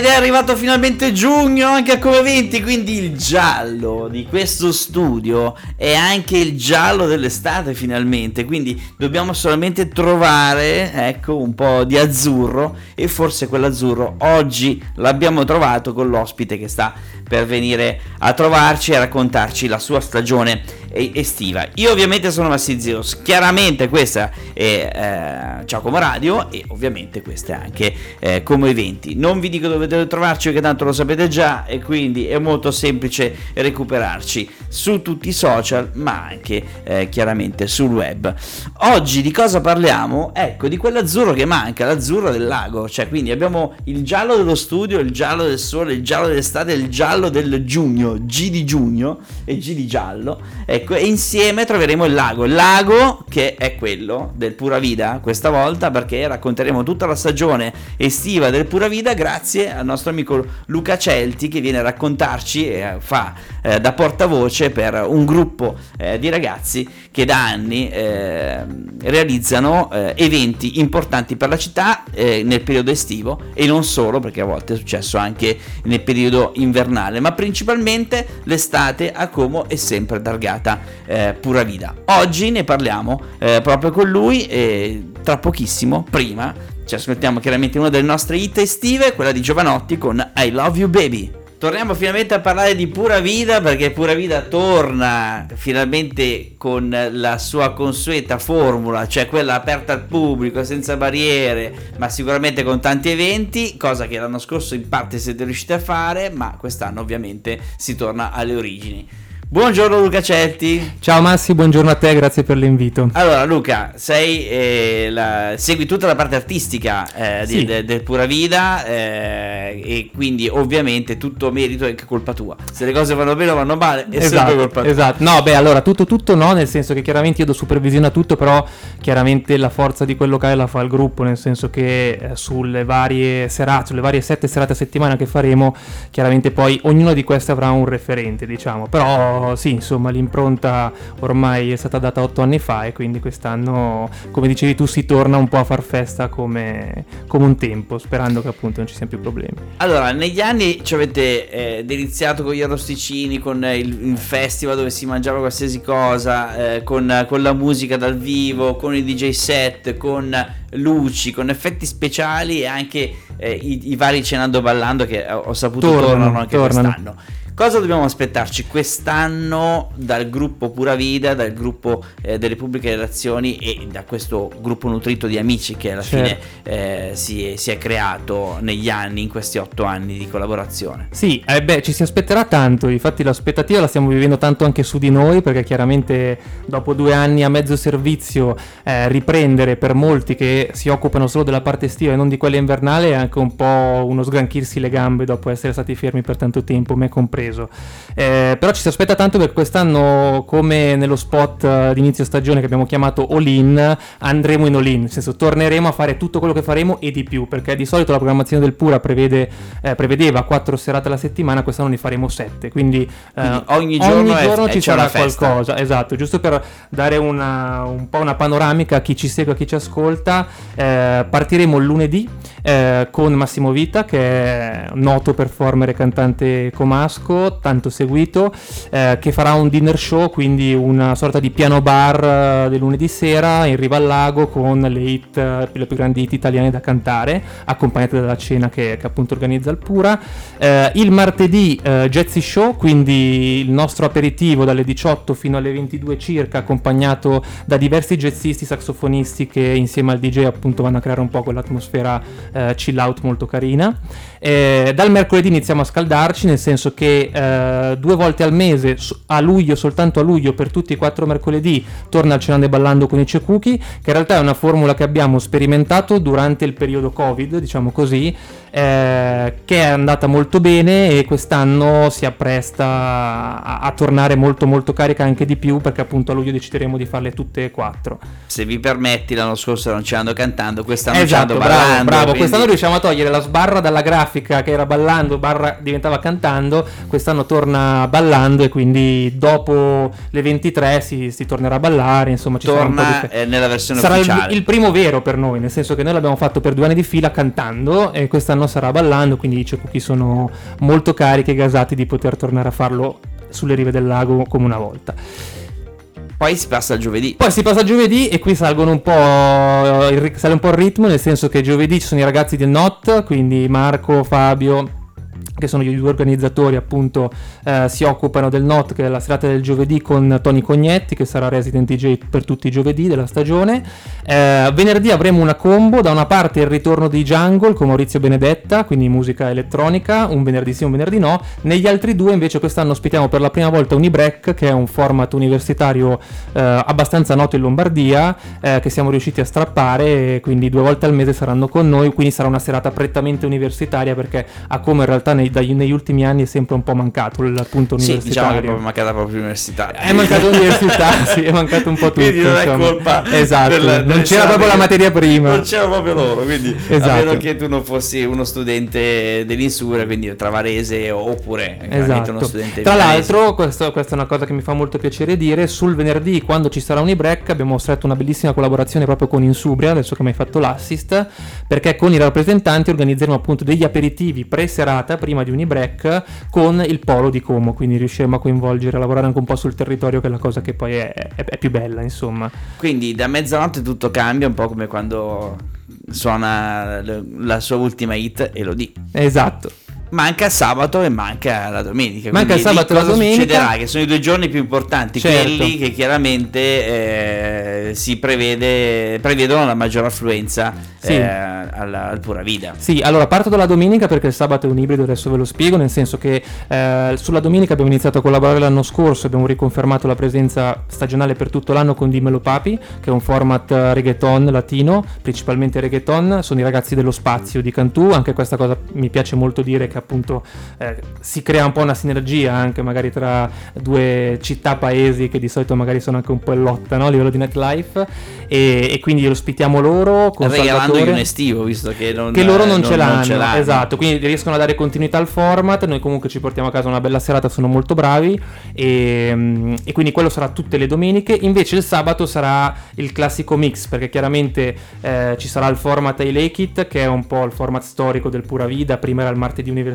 Ed è arrivato finalmente giugno anche a come 20, quindi il giallo di questo studio è anche il giallo dell'estate finalmente, quindi dobbiamo solamente trovare, ecco, un po' di azzurro e forse quell'azzurro oggi l'abbiamo trovato con l'ospite che sta per venire a trovarci e raccontarci la sua stagione estiva. Io ovviamente sono Massizios, chiaramente questa è eh, Ciao Come Radio e ovviamente questa è anche eh, Come Eventi. Non vi dico dove dovete trovarci perché tanto lo sapete già e quindi è molto semplice recuperarci su tutti i social ma anche eh, chiaramente sul web. Oggi di cosa parliamo? Ecco, di quell'azzurro che manca, l'azzurro del lago, cioè quindi abbiamo il giallo dello studio, il giallo del sole, il giallo dell'estate, il giallo del giugno, G di giugno e G di giallo. Ecco, e insieme troveremo il lago, il lago che è quello del Pura Vida questa volta perché racconteremo tutta la stagione estiva del Pura Vida grazie al nostro amico Luca Celti che viene a raccontarci e fa eh, da portavoce per un gruppo eh, di ragazzi che da anni eh, realizzano eh, eventi importanti per la città eh, nel periodo estivo e non solo perché a volte è successo anche nel periodo invernale ma principalmente l'estate a Como è sempre targata eh, pura vida oggi ne parliamo proprio con lui e tra pochissimo prima ci ascoltiamo chiaramente una delle nostre hit estive quella di Giovanotti con I Love You Baby Torniamo finalmente a parlare di Pura Vida perché Pura Vida torna finalmente con la sua consueta formula, cioè quella aperta al pubblico, senza barriere, ma sicuramente con tanti eventi, cosa che l'anno scorso in parte siete riusciti a fare, ma quest'anno ovviamente si torna alle origini. Buongiorno Luca Celti. Ciao Massi, buongiorno a te, grazie per l'invito. Allora Luca, sei, eh, la, segui tutta la parte artistica eh, sì. del de, Pura Vida eh, e quindi ovviamente tutto merito è anche colpa tua. Se le cose vanno bene o vanno male è esatto, sempre colpa tua. Esatto, no beh allora tutto tutto no, nel senso che chiaramente io do supervisione a tutto, però chiaramente la forza di quel locale la fa il gruppo, nel senso che eh, sulle varie serate, sulle varie sette serate a settimana che faremo, chiaramente poi ognuno di queste avrà un referente diciamo, però sì, insomma, l'impronta ormai è stata data otto anni fa e quindi quest'anno, come dicevi tu, si torna un po' a far festa come, come un tempo, sperando che appunto non ci siano più problemi. Allora, negli anni ci avete eh, deliziato con gli arrosticini, con il, il, festival dove si mangiava qualsiasi cosa, eh, con, con la musica dal vivo, con i DJ set, con luci, con effetti speciali e anche eh, i, i, vari cenando ballando che ho saputo tornano, tornano anche tornano. quest'anno. Cosa dobbiamo aspettarci quest'anno dal gruppo Pura Vida, dal gruppo eh, delle pubbliche relazioni e da questo gruppo nutrito di amici che alla certo. fine eh, si, è, si, è, creato negli anni, in questi otto anni di collaborazione? Sì, eh beh, ci si aspetterà tanto, infatti l'aspettativa la stiamo vivendo tanto anche su di noi perché chiaramente dopo due anni a mezzo servizio eh, riprendere per molti che si occupano solo della parte estiva e non di quella invernale è anche un po' uno sgranchirsi le gambe dopo essere stati fermi per tanto tempo, me compreso preso. Eh, però ci si aspetta tanto perché quest'anno, come nello spot uh, di inizio stagione che abbiamo chiamato All In, andremo in All In, nel senso torneremo a fare tutto quello che faremo e di più, perché di solito la programmazione del Pura prevede, eh, prevedeva quattro serate alla settimana, quest'anno ne faremo sette, quindi, eh, quindi ogni giorno, ogni giorno è, ci sarà qualcosa, esatto, giusto per dare una, un po' una panoramica a chi ci segue, a chi ci ascolta, eh, partiremo lunedì eh, con Massimo Vita, che è noto performer e cantante comasco, tanto seguito, eh, che farà un dinner show, quindi una sorta di piano bar eh, del lunedì sera in riva al lago con le hit, eh, le più grandi hit italiane da cantare, accompagnate dalla cena che, che appunto organizza il Pura. Eh, il martedì eh, Jazzy Show, quindi il nostro aperitivo dalle 18 fino alle 22 circa, accompagnato da diversi jazzisti, saxofonisti che insieme al DJ appunto vanno a creare un po' quell'atmosfera eh, chill out molto carina. Dal mercoledì iniziamo a scaldarci, nel senso che eh, due volte al mese, a luglio, soltanto a luglio, per tutti i quattro mercoledì, torna al Cenande Ballando con i Cekuki, che in realtà è una formula che abbiamo sperimentato durante il periodo Covid, diciamo così, eh, che è andata molto bene e quest'anno si appresta a, a, tornare molto molto carica anche di più perché appunto a luglio decideremo di farle tutte e quattro. Se vi permetti, l'anno scorso non ci andò cantando, quest'anno esatto, ci bravo, ballando. Bravo, quindi... quest'anno riusciamo a togliere la sbarra dalla grafica che era ballando, barra diventava cantando, quest'anno torna ballando e quindi dopo le 23 si, si tornerà a ballare, insomma ci sarà un po' Torna di... eh, nella versione Sarà il, ufficiale. il primo vero per noi, nel senso che noi l'abbiamo fatto per due anni di fila cantando e quest'anno sarà ballando, quindi i Cekuki sono molto carichi e gasati di poter tornare a farlo sulle rive del lago come una volta. Poi si passa al giovedì. Poi si passa a giovedì e qui salgono un po' il, sale un po' il ritmo, nel senso che giovedì ci sono i ragazzi del NOT, quindi Marco, Fabio, che sono gli due organizzatori appunto eh, si occupano del NOT che è la serata del giovedì con Tony Cognetti che sarà resident DJ per tutti i giovedì della stagione. Eh, venerdì avremo una combo da una parte il ritorno di Jungle con Maurizio Benedetta quindi musica elettronica un venerdì sì un venerdì no. Negli altri due invece quest'anno ospitiamo per la prima volta Unibreak che è un format universitario eh, abbastanza noto in Lombardia eh, che siamo riusciti a strappare e quindi due volte al mese saranno con noi quindi sarà una serata prettamente universitaria perché a come in realtà nei- dagli- negli ultimi anni è sempre un po' mancato il punto Sì, universitario diciamo che è proprio mancata proprio l'università. è mancato l'università, sì, è mancato un po' tutto. Quindi non è insomma. colpa Esatto, della- non delle c'era proprio la materia prima. Non c'era proprio loro, quindi a Esatto. meno che tu non fossi uno studente dell'Insura, quindi tra Varese oppure chiaramente uno Esatto. studente Tra milanese. l'altro, questo- questa è una cosa che mi fa molto piacere dire, sul venerdì quando ci sarà un e-break abbiamo stretto una bellissima collaborazione proprio con Insubria, adesso che mi hai fatto l'assist, perché con i rappresentanti organizzeremo appunto degli aperitivi pre-serata prima di un e-break con il polo di Como, quindi riusciremo a coinvolgere, a lavorare anche un po' sul territorio che è la cosa che poi è, è- è più bella, insomma. Quindi da mezzanotte tutto cambia, un po' come quando suona la sua ultima hit e lo di. Esatto. Manca sabato e manca la domenica. Manca Quindi il sabato e la domenica. succederà? Che sono i due giorni più importanti, Certo. quelli che chiaramente eh, si prevede, prevedono la maggior affluenza Sì. eh, al, al Pura Vida. Sì, allora parto dalla domenica perché il sabato è un ibrido, adesso ve lo spiego, nel senso che eh, sulla domenica abbiamo iniziato a collaborare l'anno scorso, abbiamo riconfermato la presenza stagionale per tutto l'anno con Dimmelo Papi, che è un format eh, reggaeton latino, principalmente reggaeton, sono i ragazzi dello spazio di Cantù, anche questa cosa mi piace molto dire che appunto eh, si crea un po' una sinergia anche magari tra due città, paesi che di solito magari sono anche un po' in lotta no? a livello di nightlife. E, e quindi ospitiamo loro Regalandogli un estivo, visto che, non, che loro non, eh, ce, l'hanno, esatto, quindi riescono a dare continuità al format, noi comunque ci portiamo a casa una bella serata, sono molto bravi e, mm, e quindi quello sarà tutte le domeniche, invece il sabato sarà il classico mix perché chiaramente eh, ci sarà il format I Lake It che è un po' il format storico del Pura Vida, prima era il martedì universitario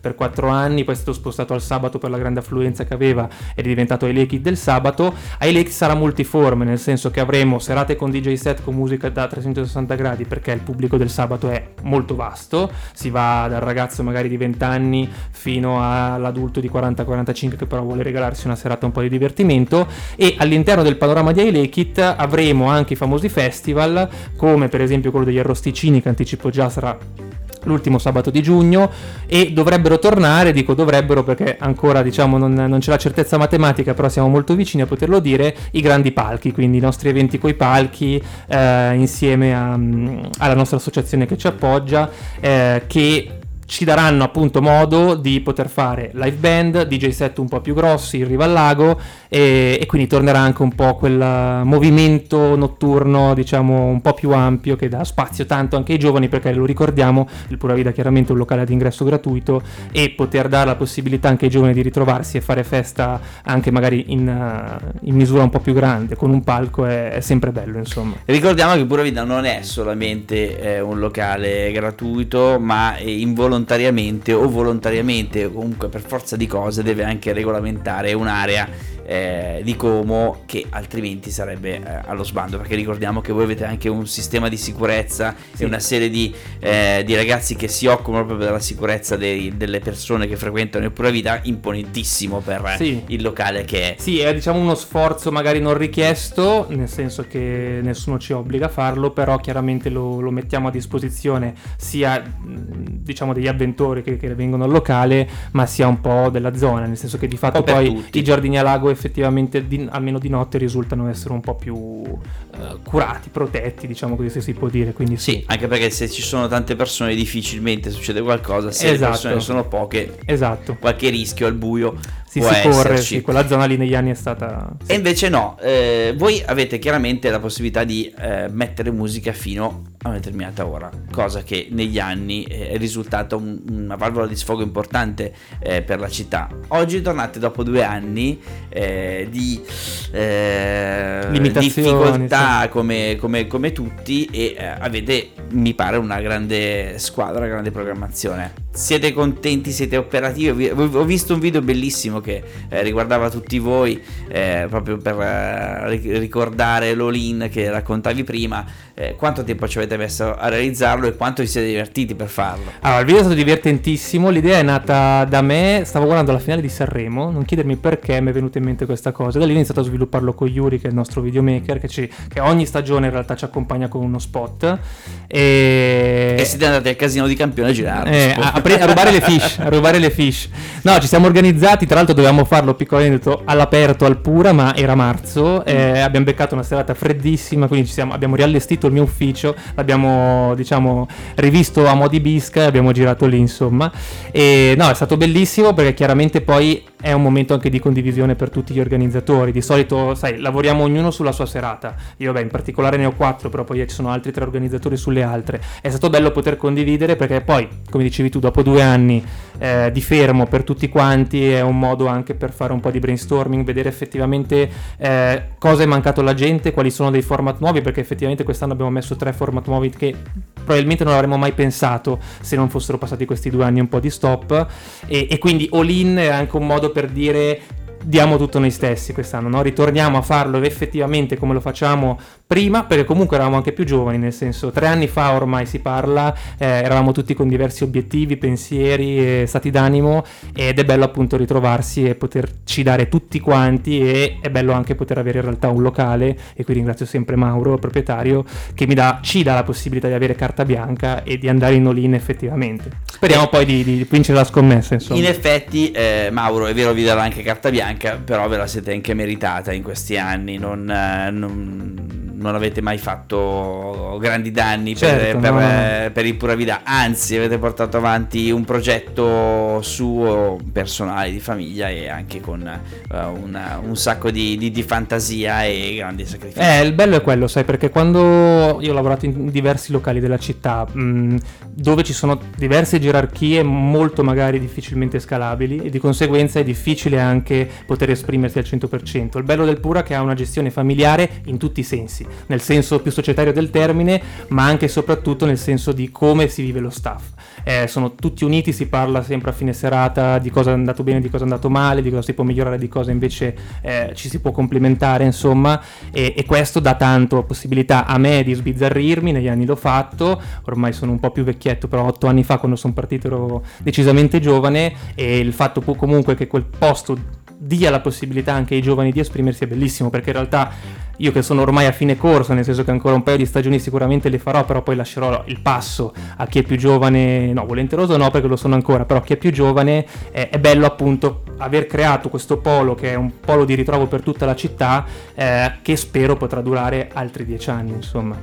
per quattro anni, poi è stato spostato al sabato per la grande affluenza che aveva ed è diventato I Lake It del sabato, I Lake It sarà multiforme nel senso che avremo serate con DJ set con musica da 360 gradi perché il pubblico del sabato è molto vasto, si va dal ragazzo magari di 20 anni fino all'adulto di 40-45 che però vuole regalarsi una serata un po' di divertimento. E all'interno del panorama di iLake avremo anche i famosi festival come per esempio quello degli arrosticini che anticipo già sarà l'ultimo sabato di giugno e dovrebbero tornare, dico dovrebbero perché ancora diciamo non, non c'è la certezza matematica, però siamo molto vicini a poterlo dire, i grandi palchi, quindi i nostri eventi coi palchi eh, insieme a, alla nostra associazione che ci appoggia, eh, che ci daranno appunto modo di poter fare live band, DJ set un po' più grossi in riva al lago e, e quindi tornerà anche un po' quel movimento notturno diciamo un po' più ampio che dà spazio tanto anche ai giovani perché lo ricordiamo il Pura Vida chiaramente è un locale ad ingresso gratuito e poter dare la possibilità anche ai giovani di ritrovarsi e fare festa anche magari in, uh, in misura un po' più grande con un palco è, è sempre bello insomma. Ricordiamo che Pura Vida non è solamente eh, un locale gratuito ma è involontariamente o volontariamente o comunque per forza di cose deve anche regolamentare un'area eh, di Como che altrimenti sarebbe eh, allo sbando perché ricordiamo che voi avete anche un sistema di sicurezza Sì. e una serie di, eh, di ragazzi che si occupano proprio della sicurezza dei- delle persone che frequentano il Pura Vida imponentissimo per Sì. il locale che è Sì, è diciamo uno sforzo magari non richiesto, nel senso che nessuno ci obbliga a farlo, però chiaramente lo, lo mettiamo a disposizione sia diciamo degli avventori che, che vengono al locale, ma sia un po' della zona, nel senso che di fatto poi tutti. i giardini a lago effettivamente di- almeno di notte risultano essere un po' più eh, curati, protetti, diciamo così se si può dire, quindi sì. Sì, anche perché se ci sono tante persone difficilmente succede qualcosa, se Esatto. le persone sono poche Esatto. qualche rischio al buio si, si corre, sì, quella zona lì negli anni è stata... sì. E invece no, eh, voi avete chiaramente la possibilità di eh, mettere musica fino a una determinata ora, cosa che negli anni eh, è risultata un- una valvola di sfogo importante eh, per la città. Oggi tornate dopo due anni eh, di eh, difficoltà come, come- come tutti e avete, mi pare, una grande squadra, una grande programmazione. Siete contenti, siete operativi? Ho vi- Ho visto un video bellissimo che eh, riguardava tutti voi, eh, proprio per eh, ri- ricordare l'all-in che raccontavi prima. Eh, quanto tempo ci avete messo a realizzarlo e quanto vi siete divertiti per farlo? Allora, il video è stato divertentissimo, l'idea è nata da me, stavo guardando la finale di Sanremo, non chiedermi perché mi è venuta in mente questa cosa, da lì ho iniziato a svilupparlo con Yuri che è il nostro videomaker, che, ci- che ogni stagione in realtà ci accompagna con uno spot e... E siete andati al casino di campione a girare. Pre- a rubare le fish, a rubare le fish. No, ci siamo organizzati, tra l'altro dovevamo farlo piccolo aneddoto all'aperto al Pura, ma era marzo, eh, abbiamo beccato una serata freddissima, quindi siamo- abbiamo riallestito il mio ufficio, l'abbiamo diciamo rivisto a mo' di bisca e abbiamo girato lì insomma. E no, è stato bellissimo perché chiaramente poi è un momento anche di condivisione per tutti gli organizzatori. Di solito, sai, lavoriamo ognuno sulla sua serata. Io, beh, in particolare ne ho quattro, però poi ci sono altri tre organizzatori sulle altre. È stato bello poter condividere perché poi, come dicevi tu, dopo due anni eh, di fermo per tutti quanti è un modo anche per fare un po' di brainstorming, vedere effettivamente eh, cosa è mancato alla gente, quali sono dei format nuovi, perché effettivamente quest'anno abbiamo messo tre format nuovi che probabilmente non avremmo mai pensato se non fossero passati questi due anni un po' di stop. E, e quindi all in è anche un modo per dire diamo tutto noi stessi quest'anno, no? ritorniamo a farlo effettivamente come lo facciamo prima, perché comunque eravamo anche più giovani, nel senso tre anni fa ormai si parla, eh, eravamo tutti con diversi obiettivi, pensieri e stati d'animo ed è bello appunto ritrovarsi e poterci dare tutti quanti e è bello anche poter avere in realtà un locale e qui ringrazio sempre Mauro, il proprietario, che mi dà, ci dà la possibilità di avere carta bianca e di andare in all-in effettivamente. Speriamo poi di, di vincere la scommessa insomma. In effetti, eh, Mauro, è vero, vi darà anche carta bianca, però ve la siete anche meritata in questi anni. Non, eh, non- non avete mai fatto grandi danni per- Certo, per, no, eh, per il Pura Vida, anzi, avete portato avanti un progetto suo personale di famiglia e anche con eh, una- un sacco di, di- di fantasia e grandi sacrifici. Eh, il bello è quello, sai, perché quando io ho lavorato in diversi locali della città, mh, dove ci sono diverse gerarchie molto magari difficilmente scalabili e di conseguenza è difficile anche poter esprimersi al 100%. Il bello del Pura è che ha una gestione familiare in tutti i sensi, nel senso più societario del termine, ma anche e soprattutto nel senso di come si vive lo staff. Eh, sono tutti uniti, si parla sempre a fine serata di cosa è andato bene, di cosa è andato male, di cosa si può migliorare, di cosa invece eh, ci si può complementare, insomma, e, e questo dà tanto possibilità a me di sbizzarrirmi, negli anni l'ho fatto, ormai sono un po' più vecchietto, però otto anni fa quando sono partito ero decisamente giovane e il fatto comunque che quel posto dia la possibilità anche ai giovani di esprimersi è bellissimo perché in realtà io che sono ormai a fine corso, nel senso che ancora un paio di stagioni sicuramente le farò, però poi lascerò il passo a chi è più giovane, no, volenteroso no perché lo sono ancora, però chi è più giovane è, è bello appunto aver creato questo polo che è un polo di ritrovo per tutta la città eh, che spero potrà durare altri dieci anni, insomma.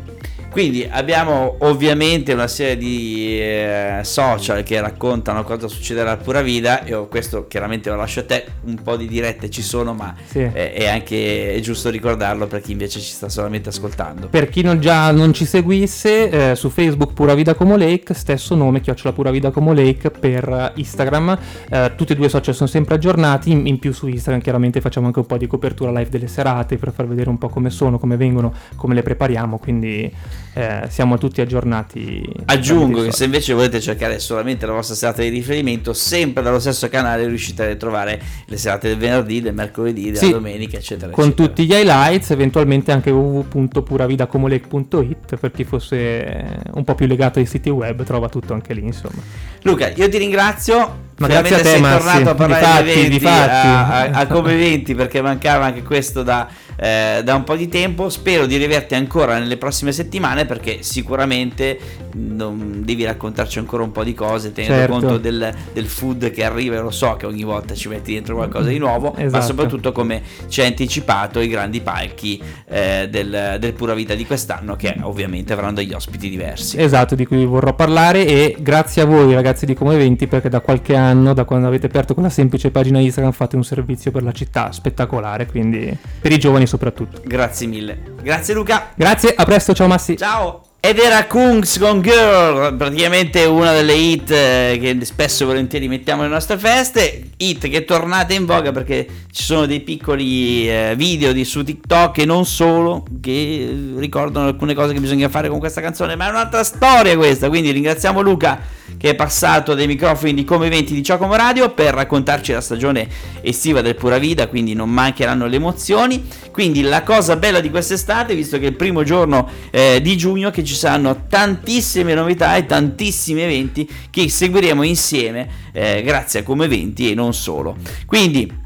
Quindi abbiamo ovviamente una serie di eh, social che raccontano cosa succederà al Pura Vida e oh, questo chiaramente lo lascio a te, un po' di dirette ci sono ma Sì. eh, è anche è giusto ricordarlo per chi invece ci sta solamente ascoltando. Per chi non già non ci seguisse, eh, su Facebook Pura Vida Como Lake, stesso nome, chiocciola Pura Vida Como Lake per eh, Instagram. Eh, tutti e due i social sono sempre aggiornati, in, in più su Instagram chiaramente facciamo anche un po' di copertura live delle serate per far vedere un po' come sono, come vengono, come le prepariamo, quindi eh, siamo tutti aggiornati. Aggiungo che se invece volete cercare solamente la vostra serata di riferimento, sempre dallo stesso canale riuscite a ritrovare le serate del venerdì, del mercoledì, della Sì, domenica, eccetera. Con eccetera. tutti gli highlights, eventualmente anche www.puravidacomolec.it per chi fosse un po' più legato ai siti web, trova tutto anche lì, insomma. Luca, io ti ringrazio. Ma grazie a te, sei Massi. tornato a parlare Difatti, di eventi, difatti. a, a- a come eventi perché mancava anche questo da, eh, da un po' di tempo, spero di rivederti ancora nelle prossime settimane perché sicuramente non devi raccontarci ancora un po' di cose tenendo Certo. conto del, del food che arriva, lo so che ogni volta ci metti dentro qualcosa di nuovo, ma Esatto. soprattutto come ci hai anticipato i grandi palchi eh, del, del Pura Vita di quest'anno che ovviamente avranno degli ospiti diversi. Esatto, di cui vorrò parlare e grazie a voi ragazzi di Come Eventi perché da qualche anno, da quando avete aperto quella semplice pagina Instagram, fate un servizio per la città spettacolare, quindi per i giovani soprattutto. Grazie mille. Grazie Luca. Grazie, a presto, ciao Massi. Ciao! Ed era Kungs con Girl, praticamente una delle hit eh, che spesso e volentieri mettiamo nelle nostre feste, hit che è tornata in voga perché ci sono dei piccoli eh, video di, su TikTok e non solo che eh, ricordano alcune cose che bisogna fare con questa canzone, ma è un'altra storia questa, quindi ringraziamo Luca che è passato dai microfoni di Come Eventi di Giacomo Radio per raccontarci la stagione estiva del Pura Vida, quindi non mancheranno le emozioni. Quindi la cosa bella di quest'estate, visto che è il primo giorno eh, di giugno, che ci saranno tantissime novità e tantissimi eventi che seguiremo insieme eh, grazie a Come Eventi e non solo. Quindi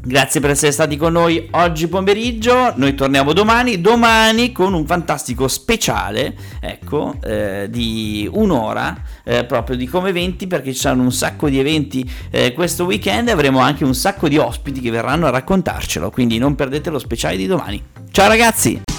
Grazie per essere stati con noi oggi pomeriggio. Noi torniamo domani. Domani con un fantastico speciale, ecco, eh, di un'ora eh, proprio di come eventi, perché ci saranno un sacco di eventi eh, questo weekend e avremo anche un sacco di ospiti che verranno a raccontarcelo. Quindi non perdete lo speciale di domani. Ciao ragazzi!